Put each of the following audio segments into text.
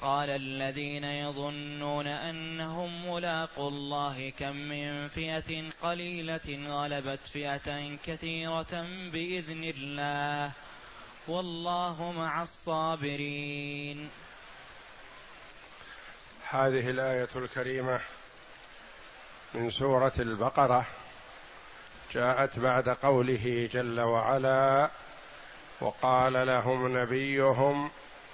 قال الذين يظنون أنهم ملاقوا الله كم من فئة قليلة غلبت فئه كثيرة بإذن الله والله مع الصابرين. هذه الآية الكريمة من سورة البقرة جاءت بعد قوله جل وعلا وقال لهم نبيهم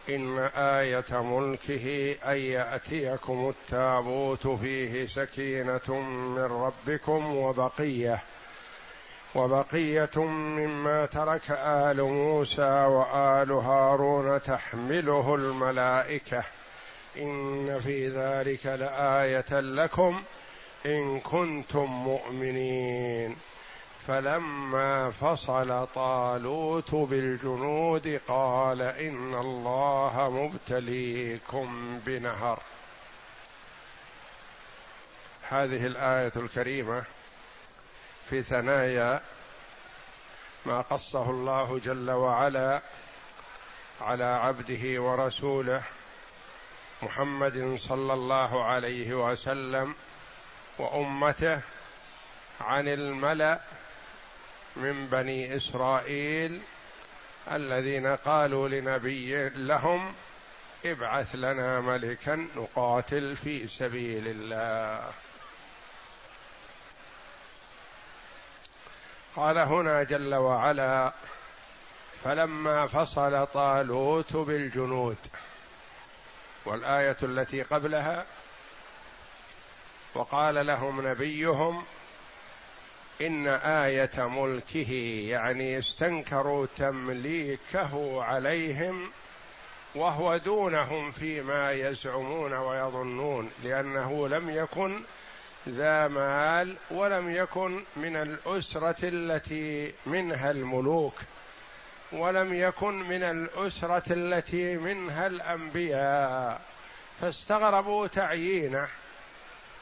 إن آية ملكه أن يأتيكم التابوت فيه سكينة من ربكم وبقية وبقية مما ترك آل موسى وآل هارون تحمله الملائكة. إن في ذلك لآية لكم إن كنتم مؤمنين. فلما فصل طالوت بالجنود قال إن الله مبتليكم بنهر. هذه الآية الكريمة في ثنايا ما قصه الله جل وعلا على عبده ورسوله محمد صلى الله عليه وسلم وأمته عن الملأ من بني إسرائيل الذين قالوا لنبي لهم ابعث لنا ملكا نقاتل في سبيل الله. قال هنا جل وعلا فلما فصل طالوت بالجنود والآية التي قبلها وقال لهم نبيهم إن آية ملكه يعني استنكروا تمليكه عليهم وهو دونهم فيما يزعمون ويظنون لأنه لم يكن ذا مال ولم يكن من الأسرة التي منها الملوك ولم يكن من الأسرة التي منها الأنبياء فاستغربوا تعيينه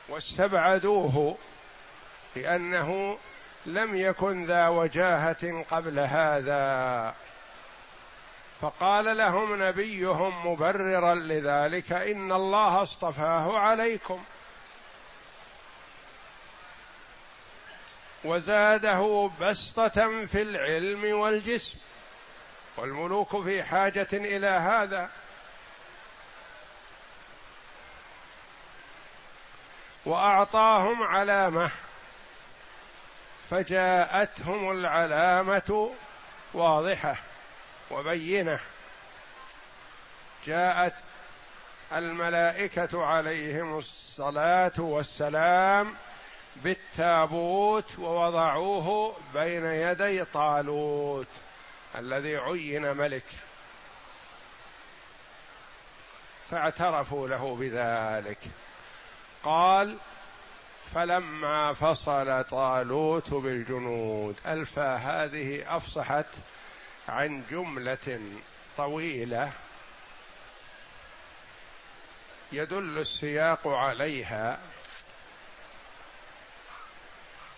واستبعدوه. لأنه لم يكن ذا وجاهة قبل هذا. فقال لهم نبيهم مبررا لذلك إن الله اصطفاه عليكم. وزاده بسطة في العلم والجسم. والملوك في حاجة إلى هذا. وأعطاهم علامة. فجاءتهم العلامة واضحة وبينة. جاءت الملائكة عليهم الصلاة والسلام بالتابوت ووضعوه بين يدي طالوت الذي عين ملك. فاعترفوا له بذلك. قال فلما فصل طالوت بالجنود الفا هذه أفصحت عن جملة طويلة يدل السياق عليها.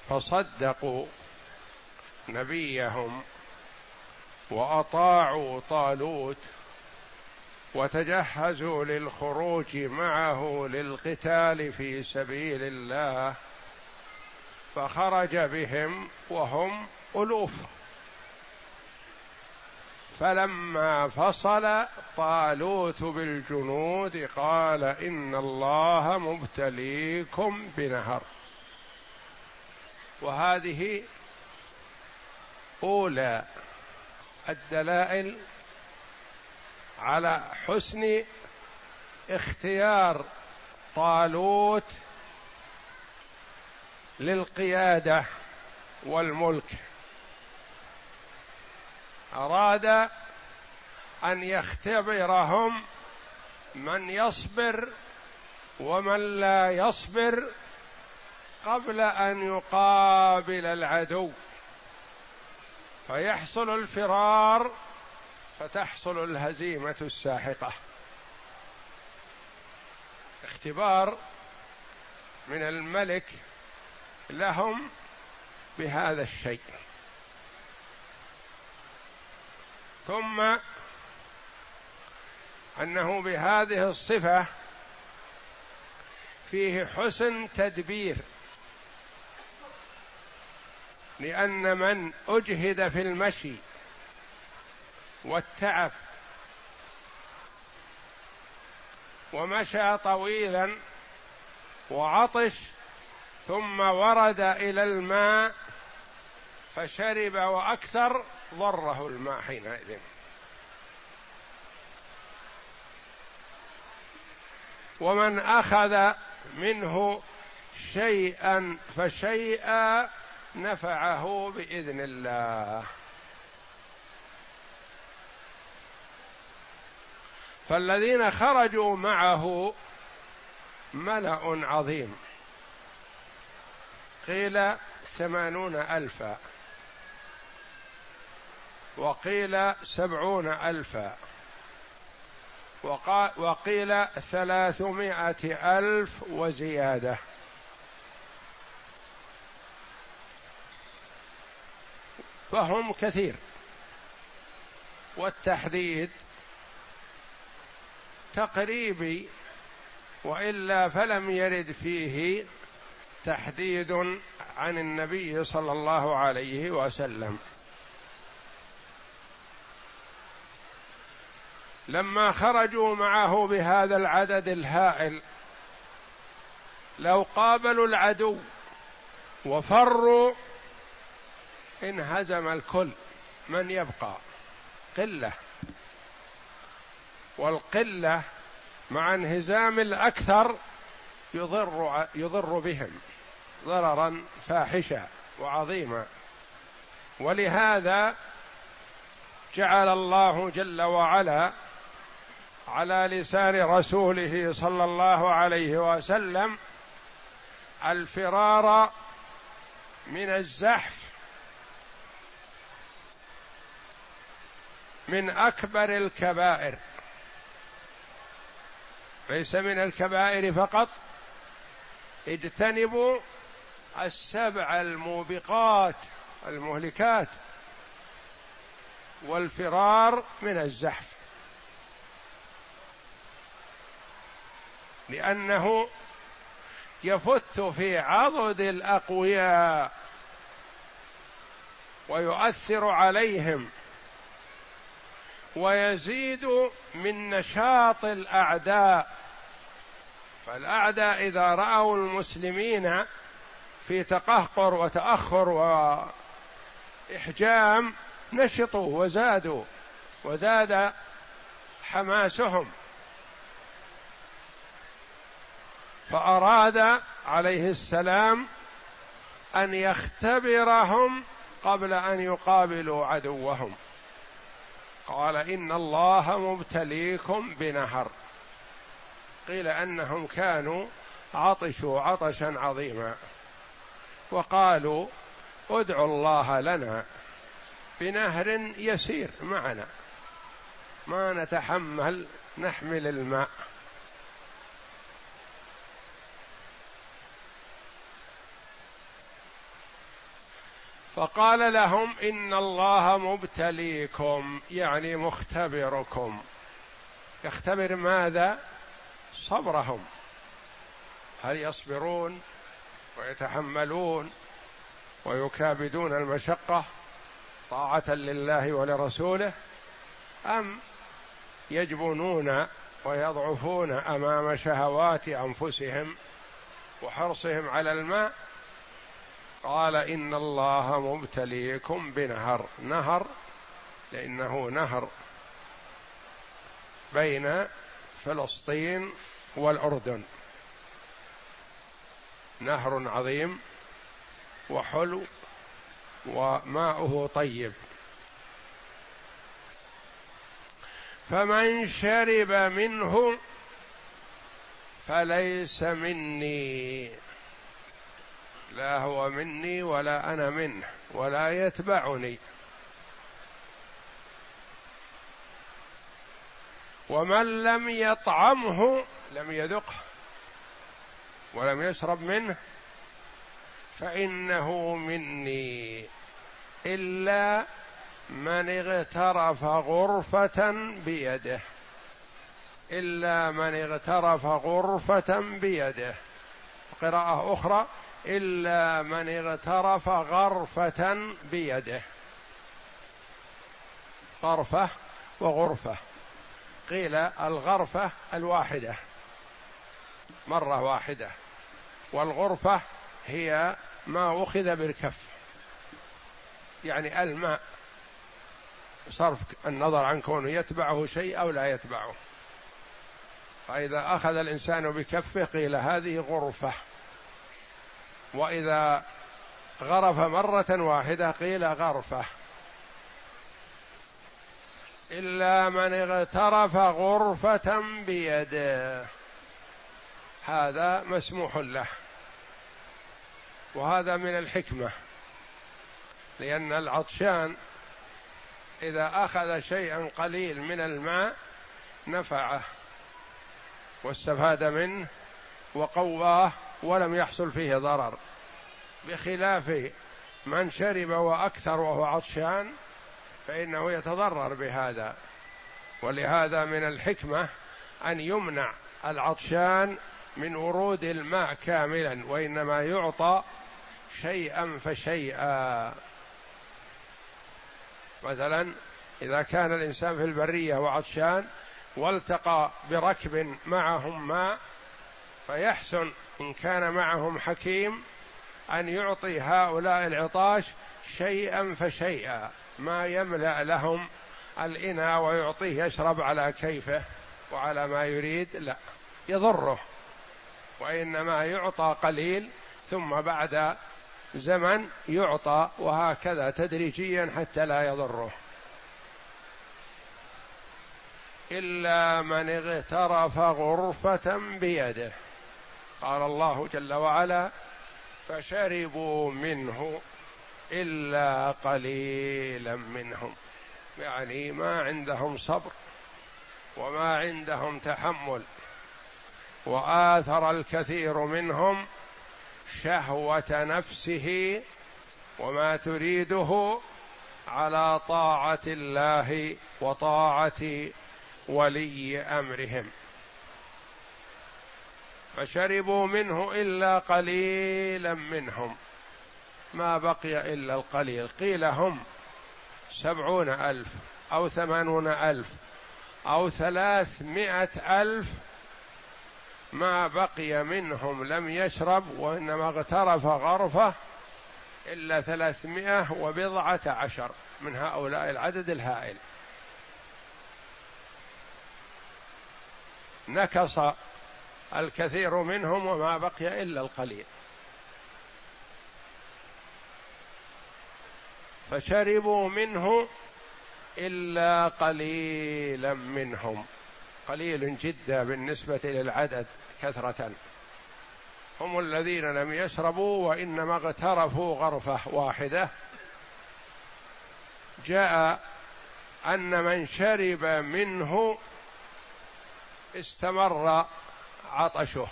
فصدقوا نبيهم وأطاعوا طالوت وتجهزوا للخروج معه للقتال في سبيل الله. فخرج بهم وهم ألوف. فلما فصل طالوت بالجنود قال إن الله مبتليكم بنهر. وهذه أولى الدلائل على حسن اختيار طالوت للقيادة والملك. أراد أن يختبرهم من يصبر ومن لا يصبر قبل أن يقابل العدو. فيحصل الفرار فتحصل الهزيمة الساحقة. اختبار من الملك لهم بهذا الشيء. ثم أنه بهذه الصفة فيه حسن تدبير. لأن من أجهد في المشي والتعب. ومشى طويلا وعطش ثم ورد إلى الماء فشرب وأكثر ضره الماء حينئذ. ومن أخذ منه شيئا فشيئا نفعه بإذن الله. فالذين خرجوا معه ملأ عظيم. قيل ثمانون الفا وقيل سبعون الفا وقيل ثلاثمائة ألف وزيادة. فهم كثير. والتحديد تقريبي وإلا فلم يرد فيه تحديد عن النبي صلى الله عليه وسلم. لما خرجوا معه بهذا العدد الهائل لو قابلوا العدو وفروا انهزم الكل من يبقى. قلة. والقلة مع انهزام الأكثر يضر يضر بهم ضررا فاحشا وعظيما ولهذا جعل الله جل وعلا على لسان رسوله صلى الله عليه وسلم الفرار من الزحف من أكبر الكبائر. ليس من الكبائر فقط. اجتنبوا السبع الموبقات المهلكات والفرار من الزحف لأنه يفت في عضد الأقوياء ويؤثر عليهم ويزيد من نشاط الأعداء. فالأعداء إذا رأوا المسلمين في تقهقر وتأخر وإحجام نشطوا وزادوا وزاد حماسهم. فأراد عليه السلام أن يختبرهم قبل أن يقابلوا عدوهم. قال إن الله مبتليكم بنهر. قيل أنهم كانوا عطشوا عطشا عظيما وقالوا ادعوا الله لنا بنهر يسير معنا. ما نتحمل نحمل الماء. فقال لهم إن الله مبتليكم يعني مختبركم. يختبر ماذا؟ صبرهم. هل يصبرون ويتحملون ويكابدون المشقة طاعة لله ولرسوله أم يجبنون ويضعفون أمام شهوات أنفسهم وحرصهم على الماء قال إن الله مبتليكم بنهر. نهر لأنه نهر بين فلسطين والأردن. نهر عظيم وحلو وماؤه طيب. فمن شرب منه فليس مني. لا هو مني ولا أنا منه ولا يتبعني. ومن لم يطعمه لم يذقه ولم يشرب منه فإنه مني إلا من اغترف غرفة بيده. إلا من اغترف غرفة بيده. قراءة أخرى. إلا من اغترف غرفة بيده. غرفة وغرفة. قيل الغرفة الواحدة. مرة واحدة. والغرفة هي ما أخذ بالكف. يعني الماء. صرف النظر عن كونه يتبعه شيء أو لا يتبعه. فإذا أخذ الإنسان بكفه قيل هذه غرفة. وإذا غرف مرة واحدة قيل غرفة. إلا من اغترف غرفة بيده. هذا مسموح له. وهذا من الحكمة. لأن العطشان إذا أخذ شيئا قليل من الماء نفعه. واستفاد منه وقواه ولم يحصل فيه ضرر. بخلاف من شرب وأكثر وهو عطشان فإنه يتضرر بهذا. ولهذا من الحكمة أن يمنع العطشان من ورود الماء كاملا وإنما يعطى شيئا فشيئا. مثلا إذا كان الإنسان في البرية وعطشان والتقى بركب معهم ماء فيحسن إن كان معهم حكيم أن يعطي هؤلاء العطاش شيئا فشيئا ما يملأ لهم الإناء ويعطيه يشرب على كيفه وعلى ما يريد لا يضره. وإنما يعطى قليل ثم بعد زمن يعطى وهكذا تدريجيا حتى لا يضره. إلا من اغترف غرفة بيده. قال الله جل وعلا فشربوا منه إلا قليلا منهم. يعني ما عندهم صبر وما عندهم تحمل. وآثر الكثير منهم شهوة نفسه وما تريده على طاعة الله وطاعة ولي أمرهم. فشربوا منه إلا قليلا منهم. ما بقي إلا القليل. قيل هم سبعون ألف أو ثمانون ألف أو ثلاثمائة ألف. ما بقي منهم لم يشرب وإنما اغترف غرفة إلا ثلاثمائة وبضعة عشر من هؤلاء العدد الهائل. نكص الكثير منهم وما بقي إلا القليل. فشربوا منه إلا قليلا منهم. قليل جدا بالنسبة للعدد كثرة. هم الذين لم يشربوا وإنما اغترفوا غرفة واحدة. جاء أن من شرب منه استمر عطشه.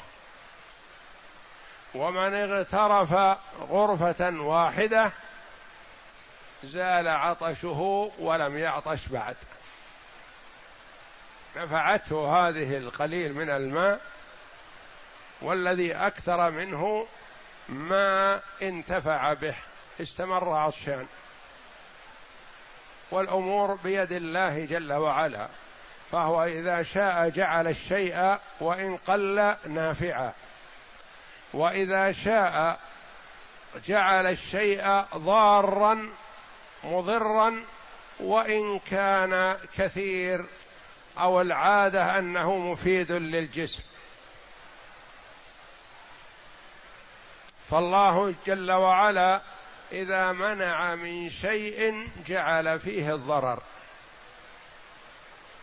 ومن اغترف غرفة واحدة زال عطشه ولم يعطش بعد. نفعته هذه القليل من الماء والذي أكثر منه ما انتفع به استمر عطشان. والأمور بيد الله جل وعلا. فهو إذا شاء جعل الشيء وإن قل نافعا. وإذا شاء جعل الشيء ضارا مضرا وإن كان كثير أو العادة أنه مفيد للجسم. فالله جل وعلا إذا منع من شيء جعل فيه الضرر.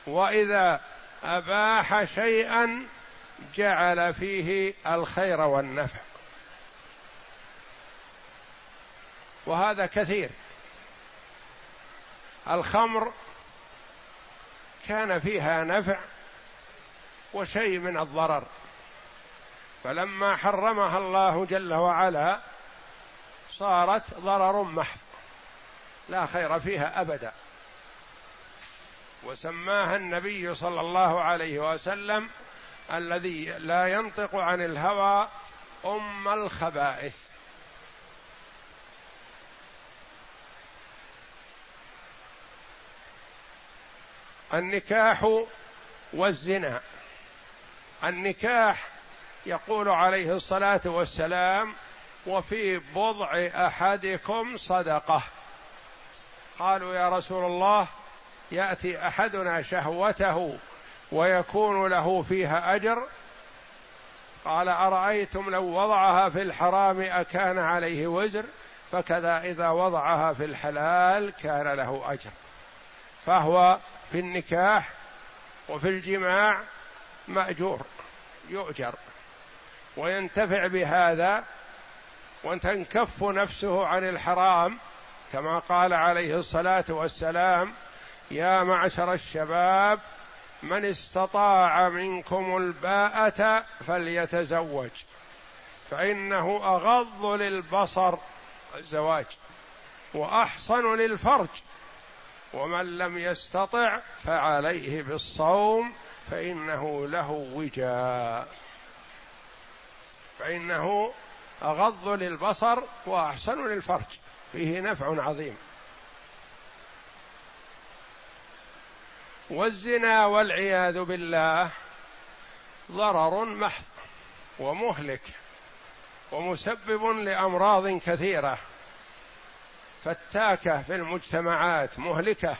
وإذا أباح شيئا جعل فيه الخير والنفع. وهذا كثير. الخمر كان فيها نفع وشيء من الضرر. فلما حرمها الله جل وعلا صارت ضرر محض لا خير فيها ابدا. وسماها النبي صلى الله عليه وسلم الذي لا ينطق عن الهوى أم الخبائث. النكاح والزنا. النكاح يقول عليه الصلاة والسلام وفي بضع أحدكم صدقة قالوا يا رسول الله يأتي أحدنا شهوته ويكون له فيها أجر. قال أرأيتم لو وضعها في الحرام أكان عليه وزر؟ فكذا إذا وضعها في الحلال كان له أجر. فهو في النكاح وفي الجماع مأجور يؤجر. وينتفع بهذا وتنكف نفسه عن الحرام كما قال عليه الصلاة والسلام يا معشر الشباب من استطاع منكم الباءة فليتزوج. فإنه أغض للبصر الزواج وأحصن للفرج. ومن لم يستطع فعليه بالصوم فإنه له وجاء. فإنه أغض للبصر وأحسن للفرج. فيه نفع عظيم. والزنا والعياذ بالله ضرر محض ومهلك ومسبب لأمراض كثيرة. فتاكة في المجتمعات مهلكة.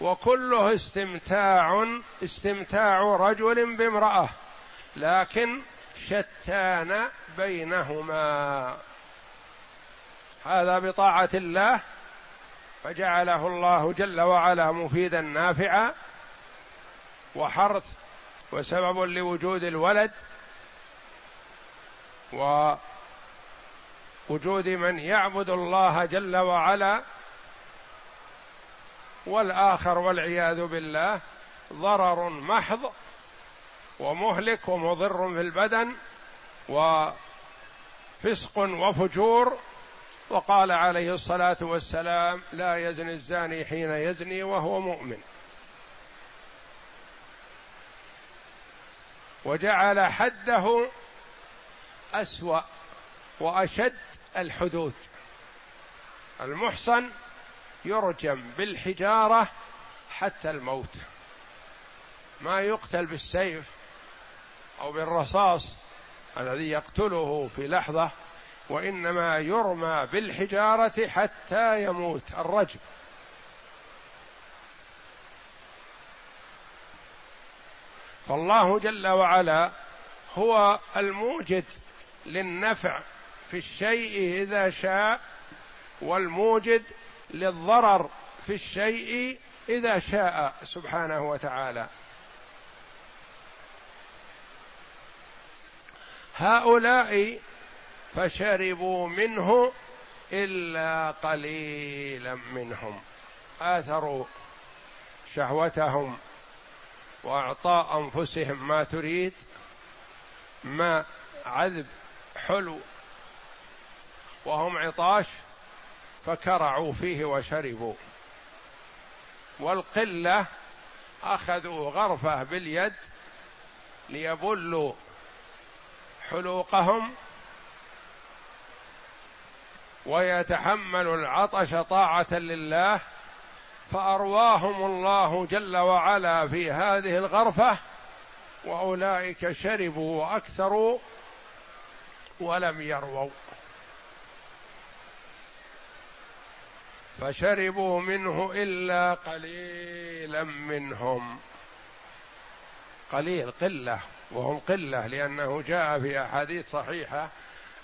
وكله استمتاع استمتاع رجل بامرأة لكن شتان بينهما. هذا بطاعة الله فجعله الله جل وعلا مفيدا نافعا وحرث وسبب لوجود الولد ووجود من يعبد الله جل وعلا والآخر والعياذ بالله ضرر محض ومهلك ومضر في البدن وفسق وفجور وقال عليه الصلاة والسلام لا يزني الزاني حين يزني وهو مؤمن. وجعل حده أسوأ وأشد الحدود. المحصن يرجم بالحجارة حتى الموت. ما يقتل بالسيف أو بالرصاص الذي يقتله في لحظة وإنما يرمى بالحجاره حتى يموت الرجم فالله جل وعلا هو الموجد للنفع في الشيء إذا شاء والموجد للضرر في الشيء إذا شاء سبحانه وتعالى. هؤلاء فشربوا منه إلا قليلا منهم. آثروا شهوتهم واعطاء أنفسهم ما تريد ما عذب حلو. وهم عطاش فكرعوا فيه وشربوا. والقلة أخذوا غرفه باليد ليبلوا حلوقهم ويتحملوا العطش طاعة لله فأرواهم الله جل وعلا في هذه الغرفة وأولئك شربوا وأكثروا ولم يرووا. فشربوا منه إلا قليلا منهم. قليل قلة وهم قلة لأنه جاء في أحاديث صحيحة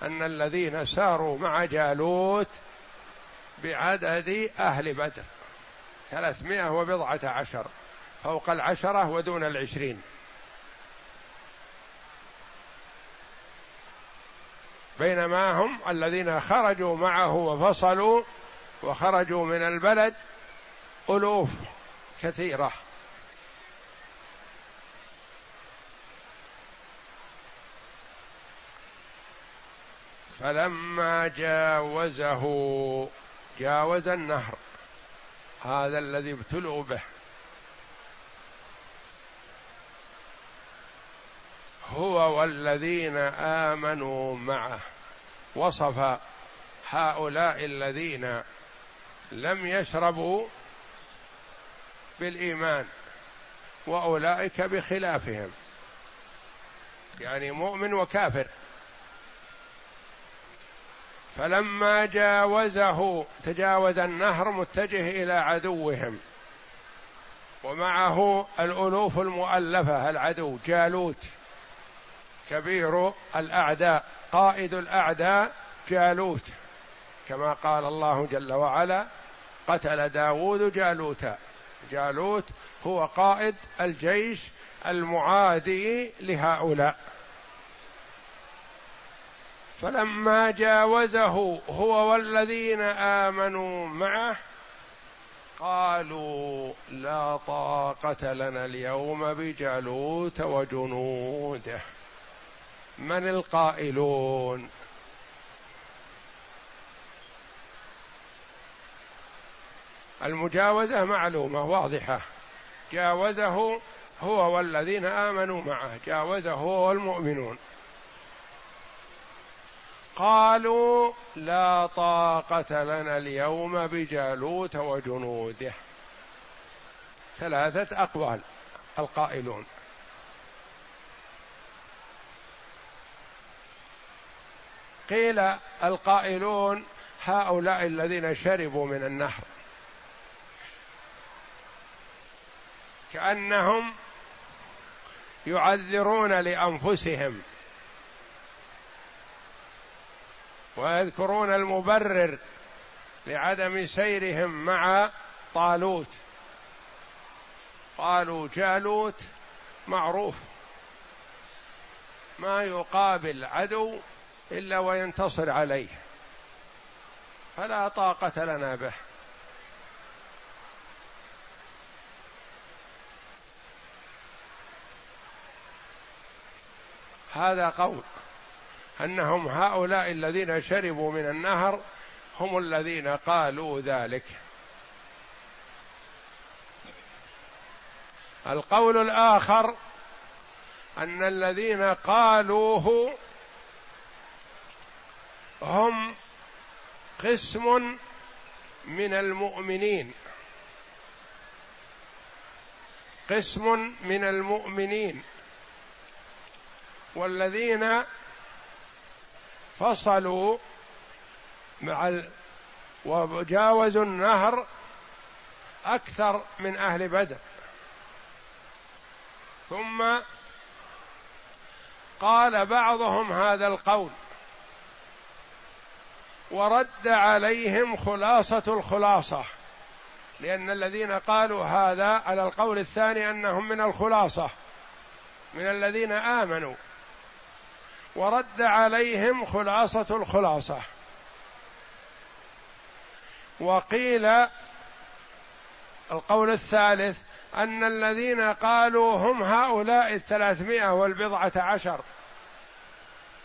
أن الذين ساروا مع جالوت بعدد أهل بدر. ثلاثمائة وبضعة عشر. فوق العشرة ودون العشرين. بينما هم الذين خرجوا معه وفصلوا وخرجوا من البلد ألوف كثيرة. فلما جاوزه جاوز النهر هذا الذي ابتلوا به. هو والذين آمنوا معه وصف هؤلاء الذين لم يشربوا بالإيمان وأولئك بخلافهم. يعني مؤمن وكافر. فلما جاوزه تجاوز النهر متجه إلى عدوهم. ومعه الألوف المؤلفة العدو جالوت كبير الأعداء قائد الأعداء جالوت. كما قال الله جل وعلا قتل داود جالوتا. جالوت هو قائد الجيش المعادي لهؤلاء. فلما جاوزه هو والذين آمنوا معه قالوا لا طاقة لنا اليوم بجالوت وجنوده. من القائلون؟ المجاوزة معلومة واضحة. جاوزه هو والذين آمنوا معه. جاوزه هو والمؤمنون. قالوا لا طاقة لنا اليوم بجالوت وجنوده. ثلاثة أقوال القائلون. قيل القائلون هؤلاء الذين شربوا من النهر. كأنهم يعذرون لأنفسهم. ويذكرون المبرر لعدم سيرهم مع طالوت. قالوا جالوت معروف. ما يقابل عدو إلا وينتصر عليه. فلا طاقة لنا به. هذا قول. أنهم هؤلاء الذين شربوا من النهر هم الذين قالوا ذلك. القول الآخر أن الذين قالوه هم قسم من المؤمنين. قسم من المؤمنين. والذين فصلوا مع ال... وجاوزوا النهر أكثر من أهل بدر. ثم قال بعضهم هذا القول ورد عليهم خلاصة الخلاصة لأن الذين قالوا هذا على القول الثاني أنهم من الخلاصة من الذين آمنوا. ورد عليهم خلاصة الخلاصة. وقيل القول الثالث أن الذين قالوا هم هؤلاء الثلاثمائة والبضعة عشر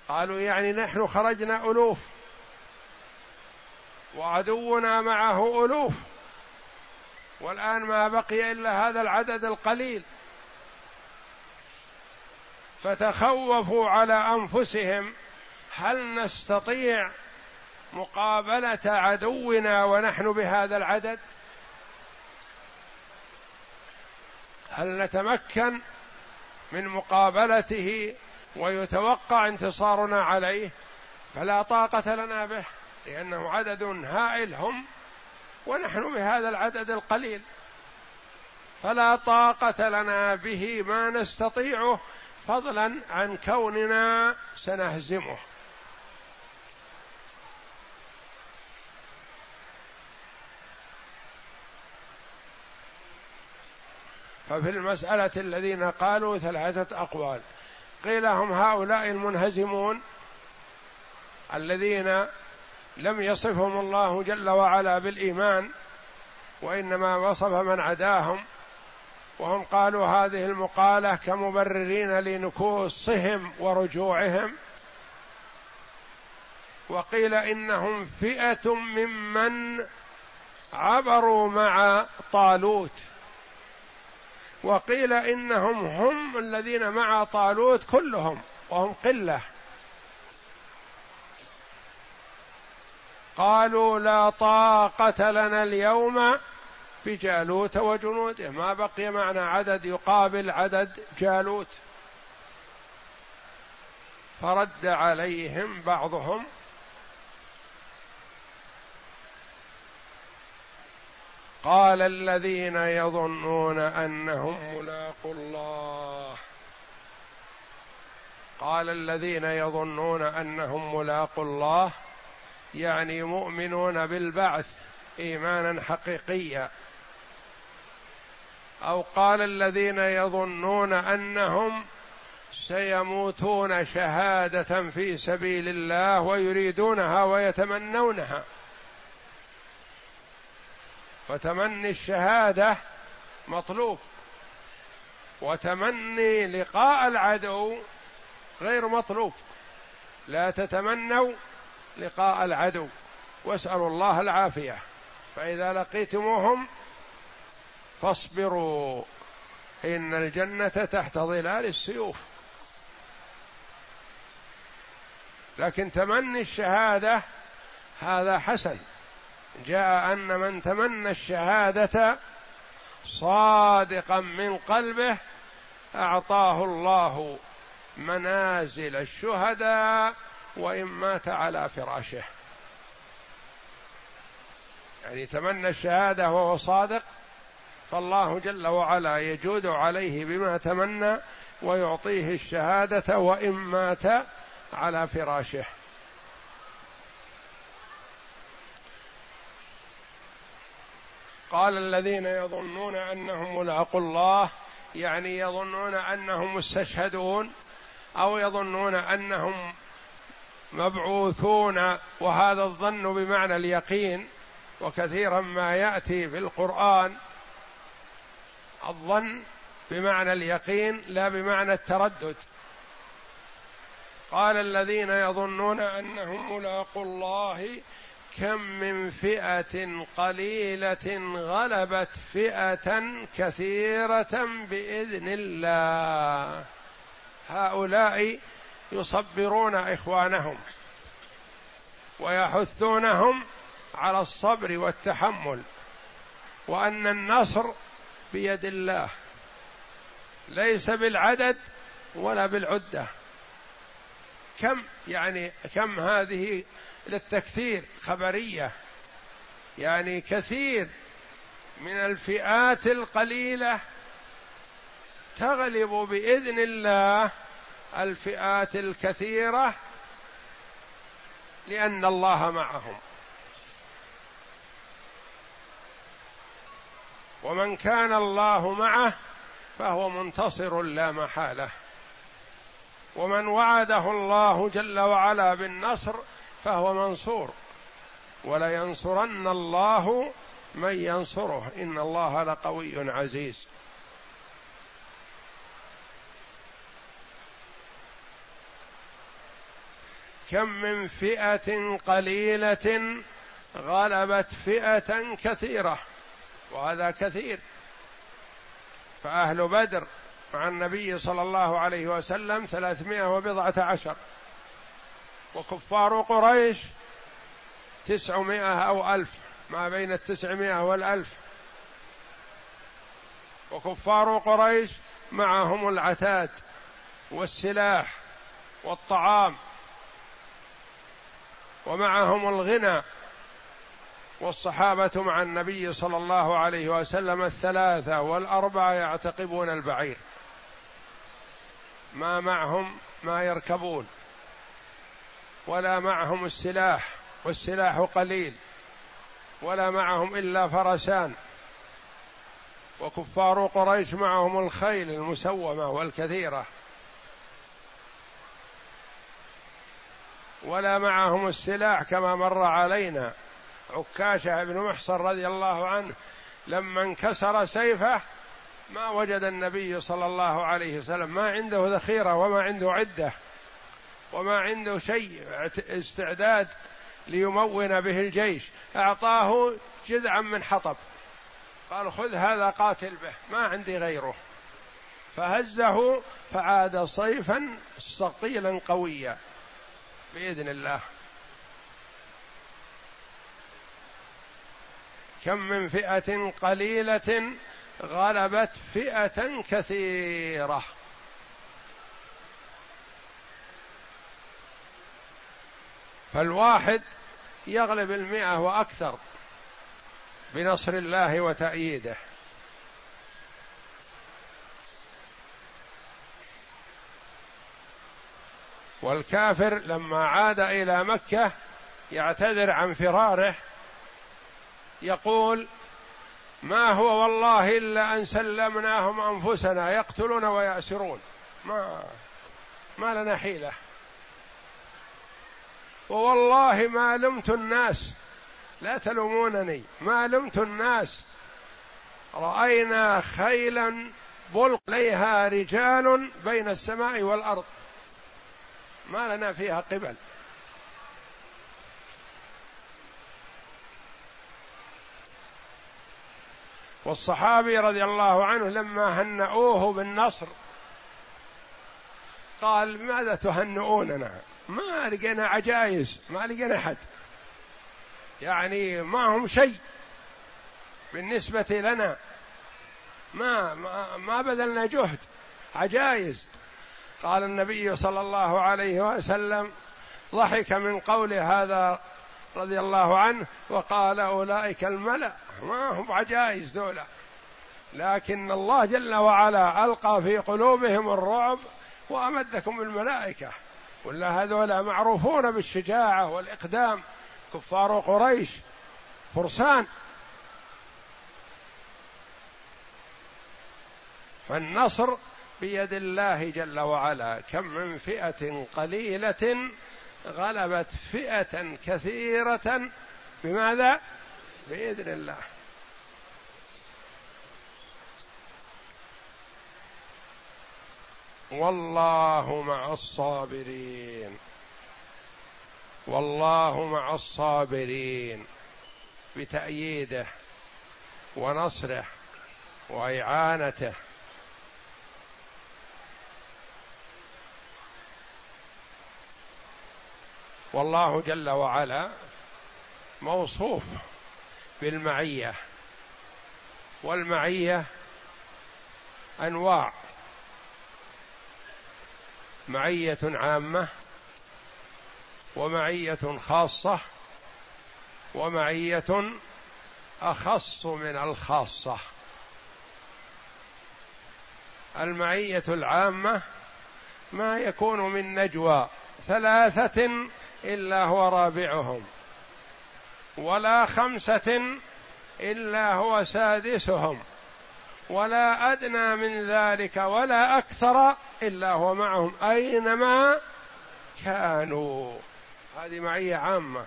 قالوا يعني نحن خرجنا ألوف وعدونا معه ألوف والآن ما بقي إلا هذا العدد القليل. فتخوفوا على أنفسهم هل نستطيع مقابلة عدونا ونحن بهذا العدد؟ هل نتمكن من مقابلته ويتوقع انتصارنا عليه؟ فلا طاقة لنا به لأنه عدد هائل هم ونحن بهذا العدد القليل. فلا طاقة لنا به ما نستطيعه فضلا عن كوننا سنهزمه. ففي المسألة الذين قالوا ثلاثة أقوال. قيل هم هؤلاء المنهزمون الذين لم يصفهم الله جل وعلا بالإيمان وإنما وصف من عداهم وهم قالوا هذه المقالة كمبررين لنكوصهم ورجوعهم. وقيل إنهم فئة ممن عبروا مع طالوت. وقيل إنهم هم الذين مع طالوت كلهم وهم قلة. قالوا لا طاقة لنا اليوم في جالوت وجنوده. ما بقي معنا عدد يقابل عدد جالوت. فرد عليهم بعضهم. قال الذين يظنون أنهم ملاقوا الله. قال الذين يظنون أنهم ملاقوا الله يعني مؤمنون بالبعث إيمانا حقيقيا. أو قال الذين يظنون أنهم سيموتون شهادة في سبيل الله ويريدونها ويتمنونها. فتمني الشهادة مطلوب. وتمني لقاء العدو غير مطلوب. لا تتمنوا لقاء العدو. واسألوا الله العافية. فإذا لقيتموهم فاصبروا إن الجنة تحت ظلال السيوف. لكن تمني الشهادة هذا حسن. جاء أن من تمنى الشهادة صادقا من قلبه أعطاه الله منازل الشهداء وإن مات على فراشه. يعني تمنى الشهادة وهو صادق فالله جل وعلا يجود عليه بما تمنى ويعطيه الشهادة وإن مات على فراشه. قال الذين يظنون أنهم ملاقوا الله يعني يظنون أنهم مستشهدون أو يظنون أنهم مبعوثون وهذا الظن بمعنى اليقين وكثيرا ما يأتي في القرآن الظن بمعنى اليقين لا بمعنى التردد. قال الذين يظنون أنهم ملاقوا الله كم من فئة قليلة غلبت فئة كثيرة بإذن الله. هؤلاء يصبرون إخوانهم ويحثونهم على الصبر والتحمل وأن النصر بيد الله. ليس بالعدد ولا بالعدة. كم يعني كم هذه للتكثير؟ خبرية. يعني كثير من الفئات القليلة تغلب بإذن الله الفئات الكثيرة لأن الله معهم. ومن كان الله معه فهو منتصر لا محالة. ومن وعده الله جل وعلا بالنصر فهو منصور. ولينصرن الله من ينصره. إن الله لقوي عزيز. كم من فئة قليلة غلبت فئة كثيرة. وهذا كثير. فأهل بدر مع النبي صلى الله عليه وسلم ثلاثمائة وبضعة عشر. وكفار قريش تسعمائة أو ألف ما بين التسعمائة والألف. وكفار قريش معهم العتاد والسلاح والطعام ومعهم الغنى والصحابة مع النبي صلى الله عليه وسلم الثلاثة والأربعة يعتقبون البعير. ما معهم ما يركبون ولا معهم السلاح والسلاح قليل ولا معهم إلا فرسان. وكفار قريش معهم الخيل المسومة والكثيرة. ولا معهم السلاح كما مر علينا. عكاشة بن محصن رضي الله عنه لما انكسر سيفه ما وجد النبي صلى الله عليه وسلم ما عنده ذخيرة وما عنده عدة وما عنده شيء استعداد ليمون به الجيش أعطاه جذعا من حطب. قال خذ هذا قاتل به ما عندي غيره. فهزه فعاد صيفا ثقيلا قويا بإذن الله. كم من فئة قليلة غلبت فئة كثيرة. فالواحد يغلب المئة وأكثر بنصر الله وتأييده. والكافر لما عاد إلى مكة يعتذر عن فراره يقول ما هو والله إلا أن سلمناهم أنفسنا يقتلون ويأسرون. ما ما لنا حيلة. ووالله ما لمت الناس لا تلومونني ما لمت الناس. رأينا خيلا بلق عليها رجال بين السماء والأرض. ما لنا فيها قبل. والصحابي رضي الله عنه لما هنؤوه بالنصر قال ماذا تهنئوننا ما لقينا عجائز ما لقينا أحد. يعني ما هم شيء بالنسبة لنا. ما ما, ما بذلنا جهد عجائز قال النبي صلى الله عليه وسلم ضحك من قول هذا رضي الله عنه وقال أولئك الملأ. ما هم عجائز دولة. لكن الله جل وعلا ألقى في قلوبهم الرعب وأمدكم بالملائكه ولا هذولا معروفون بالشجاعة والإقدام. كفار قريش فرسان. فالنصر بيد الله جل وعلا. كم من فئة قليلة غلبت فئة كثيرة. بماذا؟ بإذن الله. والله مع الصابرين. والله مع الصابرين. بتأييده ونصره وإعانته. والله جل وعلا موصوف. بالمعية. والمعية أنواع. معية عامة ومعية خاصة ومعية أخص من الخاصة. المعية العامة ما يكون من نجوى ثلاثة إلا هو رابعهم. ولا خمسة إلا هو سادسهم. ولا أدنى من ذلك ولا أكثر إلا هو معهم أينما كانوا. هذه معية عامة.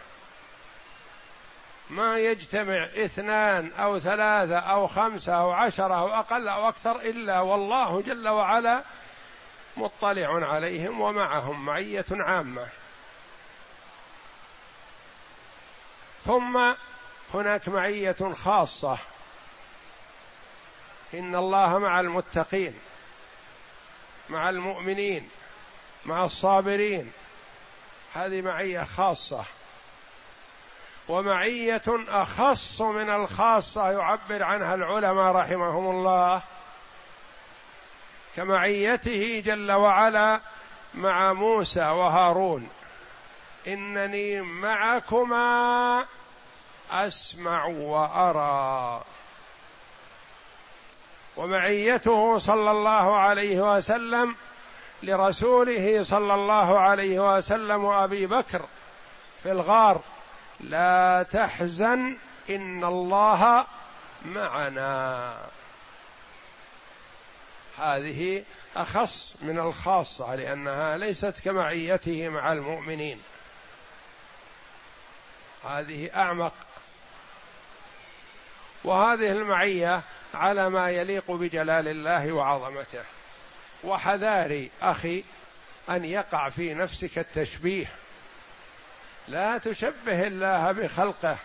ما يجتمع اثنان أو ثلاثة أو خمسة أو عشرة أو أقل أو أكثر إلا والله جل وعلا مطلع عليهم ومعهم. معية عامة. ثم هناك معية خاصة. إن الله مع المتقين مع المؤمنين مع الصابرين. هذه معية خاصة. ومعية أخص من الخاصة يعبر عنها العلماء رحمهم الله كمعيته جل وعلا مع موسى وهارون. إنني معكما أسمع وأرى. ومعيته صلى الله عليه وسلم لرسوله صلى الله عليه وسلم وأبي بكر في الغار. لا تحزن إن الله معنا. هذه أخص من الخاصة لأنها ليست كمعيته مع المؤمنين. هذه أعمق وهذه المعية على ما يليق بجلال الله وعظمته. وحذاري أخي أن يقع في نفسك التشبيه. لا تشبه الله بخلقه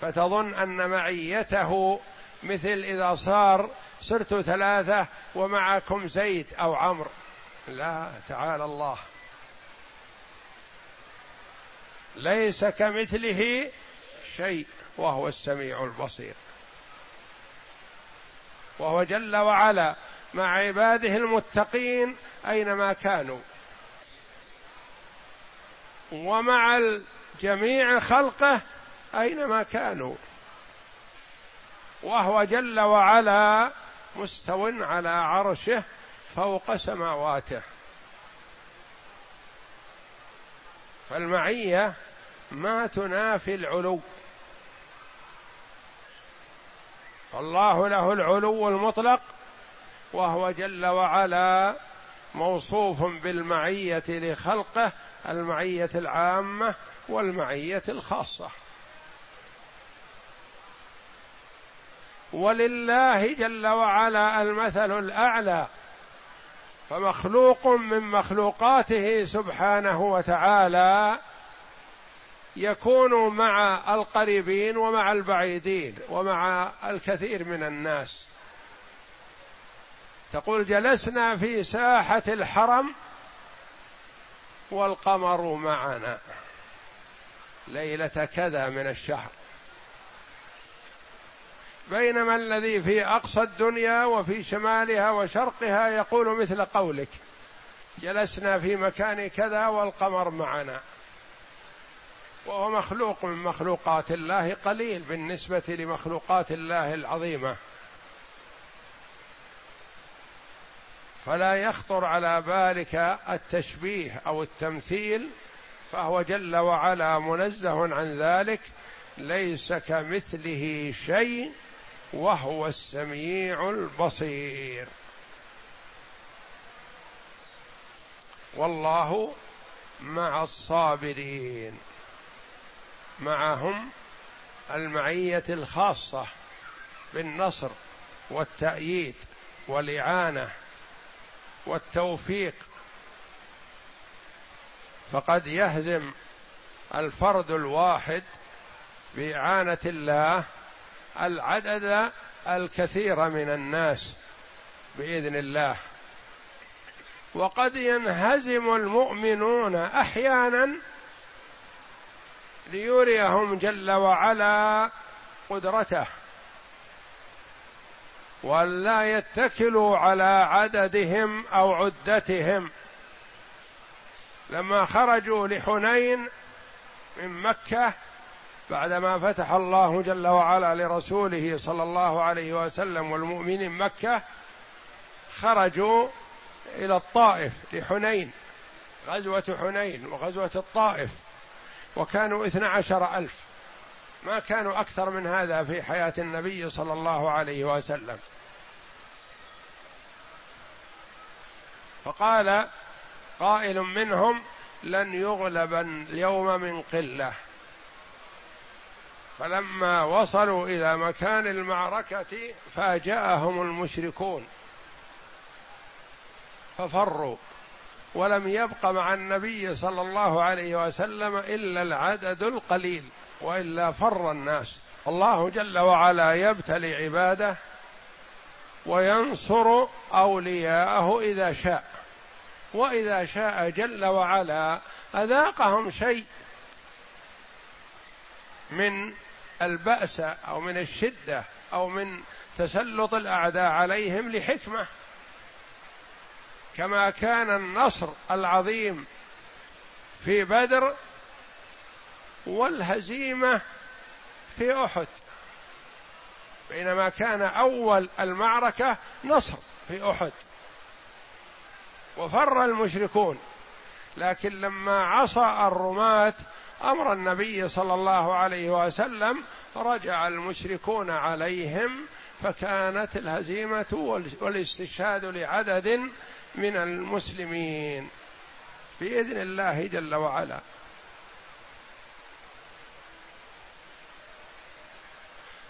فتظن أن معيته مثل إذا صار صرت ثلاثة ومعكم زيد أو عمرو. لا تعالى الله. ليس كمثله شيء وهو السميع البصير. وهو جل وعلا مع عباده المتقين أينما كانوا. ومع جميع خلقه أينما كانوا. وهو جل وعلا مستو على عرشه فوق سماواته. فالمعية ما تنافي العلو. الله له العلو المطلق وهو جل وعلا موصوف بالمعية لخلقه المعية العامة والمعية الخاصة. ولله جل وعلا المثل الأعلى فمخلوق من مخلوقاته سبحانه وتعالى يكون مع القريبين ومع البعيدين ومع الكثير من الناس. تقول جلسنا في ساحة الحرم والقمر معنا. ليلة كذا من الشهر. بينما الذي في أقصى الدنيا وفي شمالها وشرقها يقول مثل قولك جلسنا في مكان كذا والقمر معنا. وهو مخلوق من مخلوقات الله قليل بالنسبة لمخلوقات الله العظيمة. فلا يخطر على بالك التشبيه أو التمثيل فهو جل وعلا منزه عن ذلك ليس كمثله شيء وهو السميع البصير. والله مع الصابرين. معهم المعية الخاصة بالنصر والتأييد والإعانة والتوفيق. فقد يهزم الفرد الواحد بإعانة الله العدد الكثير من الناس بإذن الله. وقد ينهزم المؤمنون أحيانا ليريهم جل وعلا قدرته ولا يتكلوا على عددهم أو عدتهم. لما خرجوا لحنين من مكة بعدما فتح الله جل وعلا لرسوله صلى الله عليه وسلم والمؤمنين مكة خرجوا إلى الطائف لحنين غزوة حنين وغزوة الطائف. وكانوا اثنى عشر ألف. ما كانوا أكثر من هذا في حياة النبي صلى الله عليه وسلم. فقال قائل منهم لن يغلب اليوم من قلة. فلما وصلوا إلى مكان المعركة فاجأهم المشركون. ففروا. ولم يبق مع النبي صلى الله عليه وسلم إلا العدد القليل وإلا فر الناس. الله جل وعلا يبتلي عباده وينصر أولياءه إذا شاء. وإذا شاء جل وعلا أذاقهم شيء من البأس أو من الشدة أو من تسلط الأعداء عليهم لحكمة. كما كان النصر العظيم في بدر والهزيمة في أحد. بينما كان أول المعركة نصر في أحد. وفر المشركون. لكن لما عصى الرماة أمر النبي صلى الله عليه وسلم رجع المشركون عليهم فكانت الهزيمة والاستشهاد لعدد من المسلمين بإذن الله جل وعلا.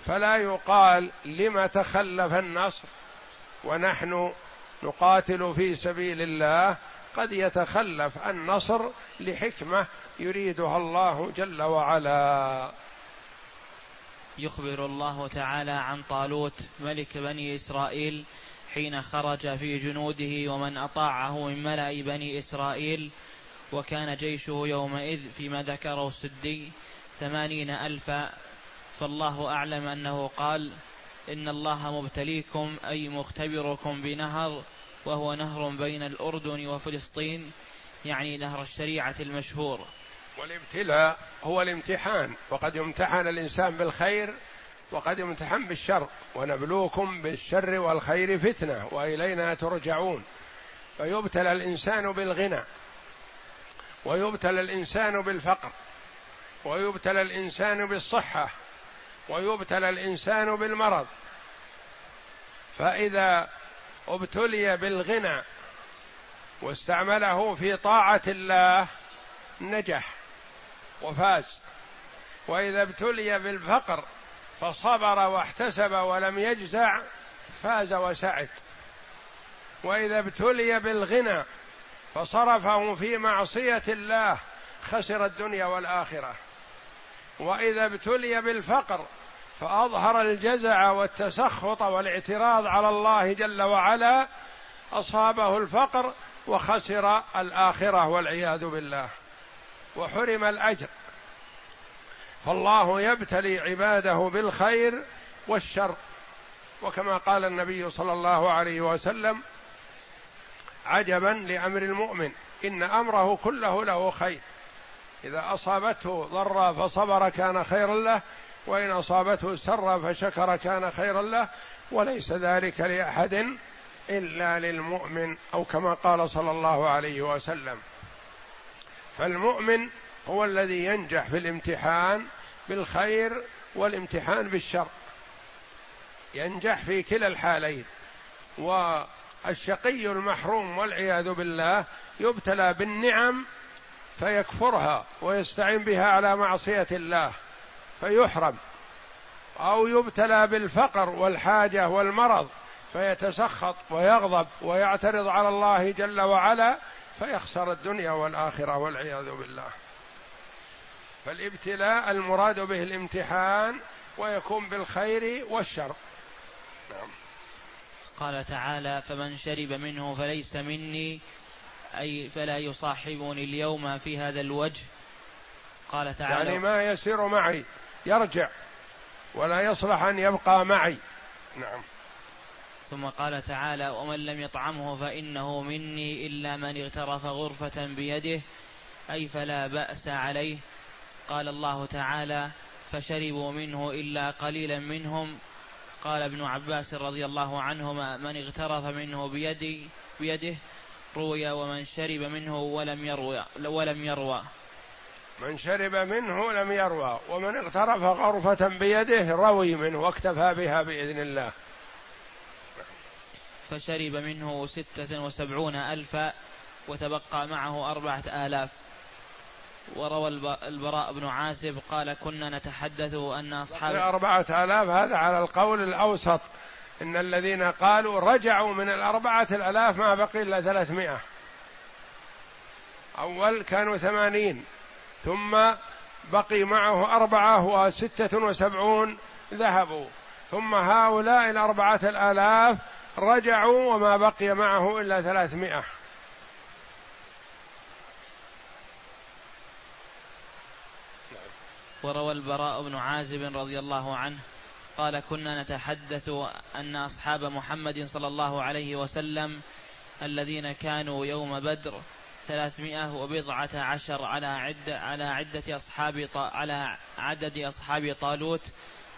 فلا يقال لم تخلف النصر ونحن نقاتل في سبيل الله. قد يتخلف النصر لحكمة يريدها الله جل وعلا. يخبر الله تعالى عن طالوت ملك بني إسرائيل حين خرج في جنوده ومن أطاعه من ملأ بني إسرائيل وكان جيشه يومئذ فيما ذكره السدي ثمانين ألفا. فالله أعلم أنه قال إن الله مبتليكم أي مختبركم بنهر وهو نهر بين الأردن وفلسطين يعني نهر الشريعة المشهور. والابتلاء هو الامتحان وقد يمتحن الإنسان بالخير وقد يمتحن بالشر ونبلوكم بالشر والخير فتنة وإلينا ترجعون. فيبتلى الإنسان بالغنى ويبتلى الإنسان بالفقر ويبتلى الإنسان بالصحة ويبتلى الإنسان بالمرض. فإذا ابتلي بالغنى واستعمله في طاعة الله نجح وفاز. وإذا ابتلي بالفقر فصبر واحتسب ولم يجزع فاز وسعد. وإذا ابتلي بالغنى فصرفه في معصية الله خسر الدنيا والآخرة. وإذا ابتلي بالفقر فأظهر الجزع والتسخط والاعتراض على الله جل وعلا أصابه الفقر وخسر الآخرة والعياذ بالله. وحرم الأجر. فالله يبتلي عباده بالخير والشر. وكما قال النبي صلى الله عليه وسلم عجبا لأمر المؤمن إن أمره كله له خير. إذا أصابته ضرا فصبر كان خيرا له وإن أصابته سرا فشكر كان خيرا له. وليس ذلك لأحد إلا للمؤمن أو كما قال صلى الله عليه وسلم. فالمؤمن هو الذي ينجح في الامتحان بالخير والامتحان بالشر. ينجح في كلا الحالين. والشقي المحروم والعياذ بالله يبتلى بالنعم فيكفرها ويستعين بها على معصية الله فيحرم. أو يبتلى بالفقر والحاجة والمرض فيتسخط ويغضب ويعترض على الله جل وعلا فيخسر الدنيا والآخرة والعياذ بالله. فالابتلاء المراد به الامتحان ويكون بالخير والشر. نعم. قال تعالى فمن شرب منه فليس مني أي فلا يصاحبني اليوم في هذا الوجه. قال تعالى يعني ما يسير معي يرجع ولا يصلح أن يبقى معي. نعم. ثم قال تعالى ومن لم يطعمه فإنه مني إلا من اغترف غرفة بيده أي فلا بأس عليه. قال الله تعالى فشربوا منه إلا قليلا منهم. قال ابن عباس رضي الله عنهما من اغترف منه بيدي بيده روي ومن شرب منه ولم يروى ولم يروى. من شرب منه لم يروى ومن اغترف غرفة بيده روي منه واكتفى بها بإذن الله. فشرب منه ستة وسبعون ألفا وتبقى معه أربعة آلاف. وروى البراء بن عازب قال كنا نتحدث أن أصحاب أربعة آلاف هذا على القول الأوسط. إن الذين قالوا رجعوا من الأربعة الآلاف ما بقي إلا ثلاثمائة. أول كانوا ثمانين ثم بقي معه أربعة وستة وسبعون ذهبوا. ثم هؤلاء الأربعة الآلاف رجعوا وما بقي معه إلا ثلاثمائة. وروى البراء بن عازب رضي الله عنه قال كنا نتحدث أن أصحاب محمد صلى الله عليه وسلم الذين كانوا يوم بدر ثلاثمائة وبضعة عشر على عدة على عدة أصحاب على عدد أصحاب طالوت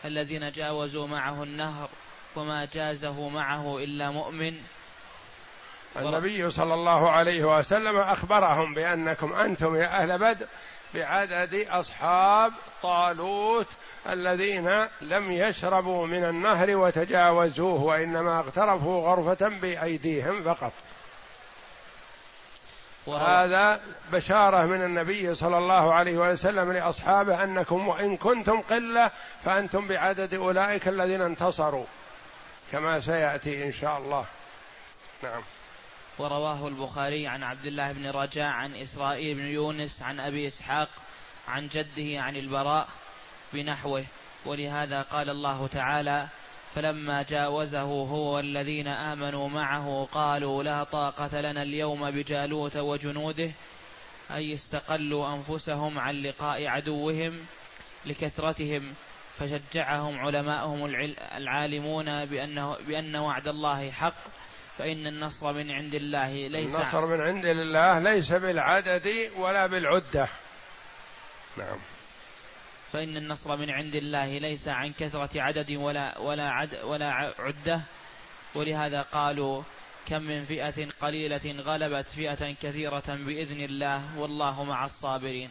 الذين جاوزوا معه النهر وما جازه معه إلا مؤمن. النبي صلى الله عليه وسلم أخبرهم بأنكم أنتم يا أهل بدر بعدد أصحاب طالوت الذين لم يشربوا من النهر وتجاوزوه وإنما اغترفوا غرفة بأيديهم فقط. هذا بشارة من النبي صلى الله عليه وسلم لأصحابه أنكم وإن كنتم قلة فأنتم بعدد أولئك الذين انتصروا. كما سيأتي إن شاء الله. نعم. ورواه البخاري عن عبد الله بن رجاء عن إسرائيل بن يونس عن أبي إسحاق عن جده عن البراء بنحوه. ولهذا قال الله تعالى فلما جاوزه هو والذين آمنوا معه قالوا لا طاقة لنا اليوم بجالوت وجنوده أي استقلوا أنفسهم عن لقاء عدوهم لكثرتهم فشجعهم علماءهم العالمون بأنه بأن وعد الله حق فإن النصر من عند الله ليس النصر من عند الله ليس بالعدد ولا بالعدة. نعم. فإن النصر من عند الله ليس عن كثرة عدد ولا ولا عد ولا عدة. ولهذا قالوا كم من فئة قليلة غلبت فئة كثيرة بإذن الله والله مع الصابرين.